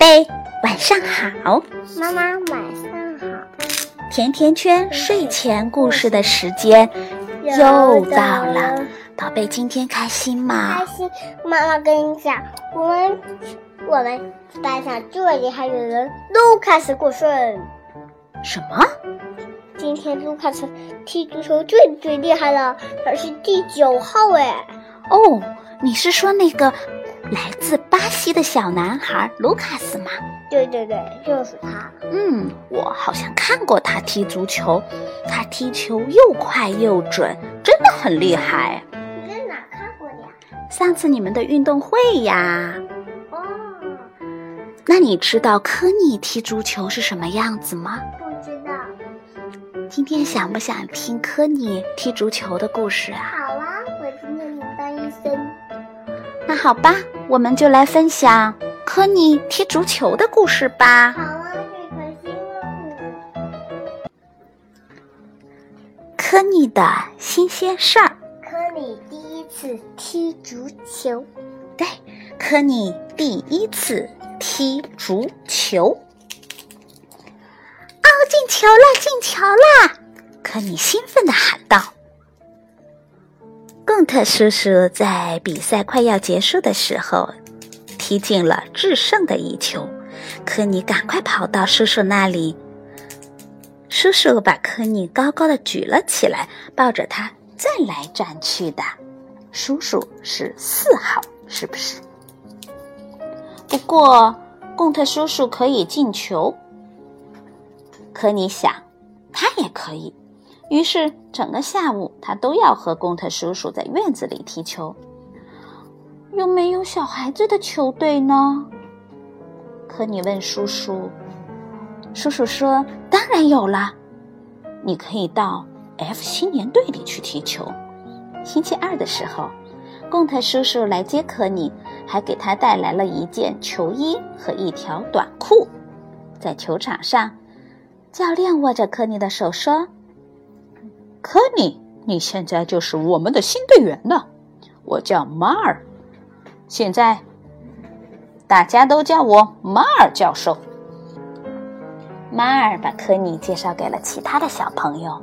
贝，晚上好。妈妈晚上好。甜甜圈睡前故事的时间又到了，宝贝，今天开心吗？开心。妈妈跟你讲，我们我们班上最厉害的人都开始过生。什么？今天卢卡斯踢足球最最厉害了，他是第九号哎。哦，你是说那个？来自巴西的小男孩卢卡斯吗？对对对，就是他。嗯，我好像看过他踢足球，他踢球又快又准，真的很厉害。你在哪看过的呀？上次你们的运动会呀。哦。那你知道科尼踢足球是什么样子吗？不知道。今天想不想听科尼踢足球的故事啊？那好吧。我们就来分享科尼踢足球的故事吧。好啊，最开心了。科尼的新鲜事儿。科尼第一次踢足球。对，科尼第一次踢足球。哦，进球了，进球了！科尼兴奋的喊道。贡特叔叔在比赛快要结束的时候，踢进了制胜的一球。科尼赶快跑到叔叔那里，叔叔把科尼高高的举了起来，抱着他转来转去的。叔叔是四号，是不是？不过贡特叔叔可以进球，科尼想，他也可以。于是，整个下午他都要和贡特叔叔在院子里踢球。有没有小孩子的球队呢？科尼问叔叔。叔叔说：“当然有了，你可以到 F 青年队里去踢球。”星期二的时候，贡特叔叔来接科尼，还给他带来了一件球衣和一条短裤。在球场上，教练握着科尼的手说。科尼，你现在就是我们的新队员了。我叫马尔，现在大家都叫我马尔教授。马尔把科尼介绍给了其他的小朋友，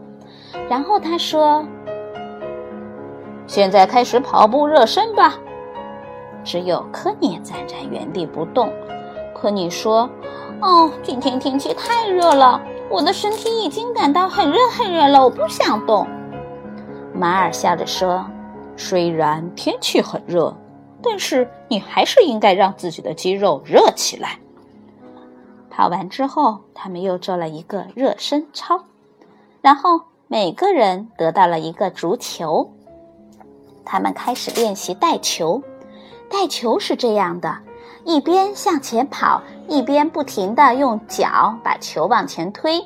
然后他说：“现在开始跑步热身吧。”只有科尼站在原地不动。科尼说：“哦，今天天气太热了。”我的身体已经感到很热很热了，我不想动。马尔笑着说：“虽然天气很热，但是你还是应该让自己的肌肉热起来。”跑完之后，他们又做了一个热身操，然后每个人得到了一个足球。他们开始练习带球。带球是这样的。一边向前跑，一边不停地用脚把球往前推。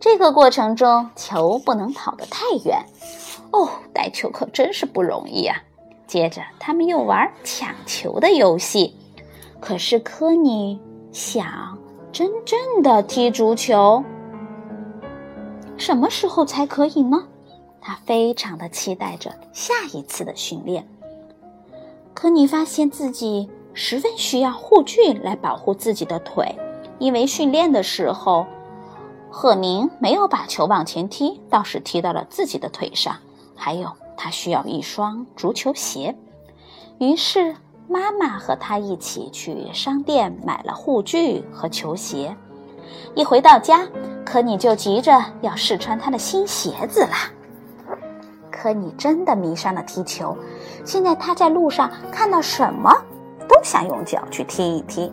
这个过程中，球不能跑得太远。哦，带球可真是不容易啊！接着，他们又玩抢球的游戏。可是，科尼想真正的踢足球，什么时候才可以呢？他非常的期待着下一次的训练。科尼发现自己。十分需要护具来保护自己的腿，因为训练的时候，赫宁没有把球往前踢，倒是踢到了自己的腿上。还有，他需要一双足球鞋。于是，妈妈和他一起去商店买了护具和球鞋。一回到家，可尼就急着要试穿他的新鞋子啦。可你真的迷上了踢球，现在他在路上看到什么？都想用脚去踢一踢。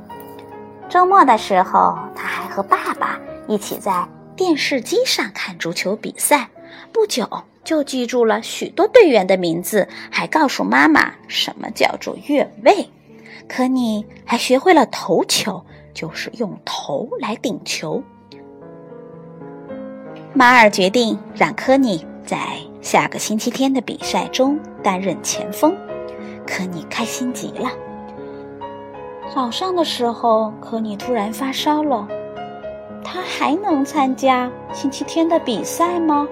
周末的时候，他还和爸爸一起在电视机上看足球比赛。不久就记住了许多队员的名字，还告诉妈妈什么叫做越位。科尼还学会了头球，就是用头来顶球。马尔决定让科尼在下个星期天的比赛中担任前锋。科尼开心极了。早上的时候，科尼突然发烧了。他还能参加星期天的比赛吗？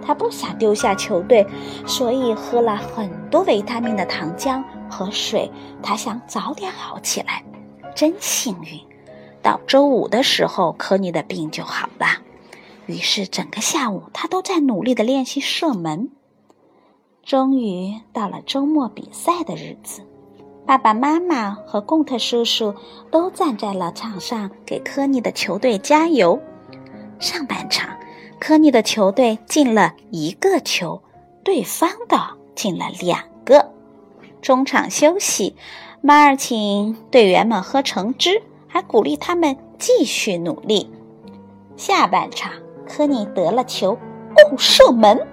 他不想丢下球队，所以喝了很多维他命的糖浆和水。他想早点好起来。真幸运，到周五的时候，科尼的病就好了。于是整个下午，他都在努力的练习射门。终于到了周末比赛的日子，爸爸妈妈和贡特叔叔都站在了场上，给科尼的球队加油。上半场，科尼的球队进了一个球，对方的进了两个。中场休息，马尔请队员们喝橙汁，还鼓励他们继续努力。下半场，科尼得了球，哦，射门，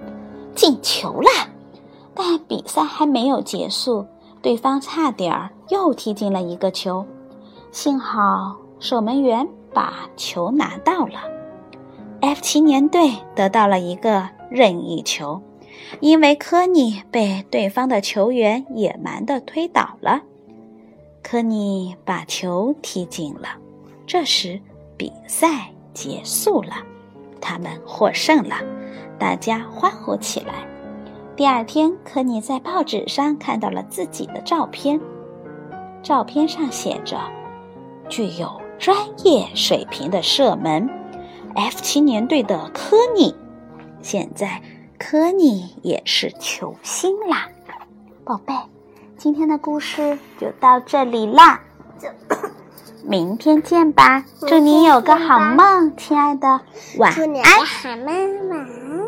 进球啦！但比赛还没有结束，对方差点儿又踢进了一个球，幸好守门员把球拿到了。F 七年队得到了一个任意球。因为科尼被对方的球员野蛮地推倒了，科尼把球踢进了。这时比赛结束了，他们获胜了，大家欢呼起来。第二天，科尼在报纸上看到了自己的照片，照片上写着“具有专业水平的射门，F 七年队的科尼”。现在。科尼也是球星啦，宝贝，今天的故事就到这里啦，明天见吧，祝你有个好梦，亲爱的，晚安。好梦，晚安。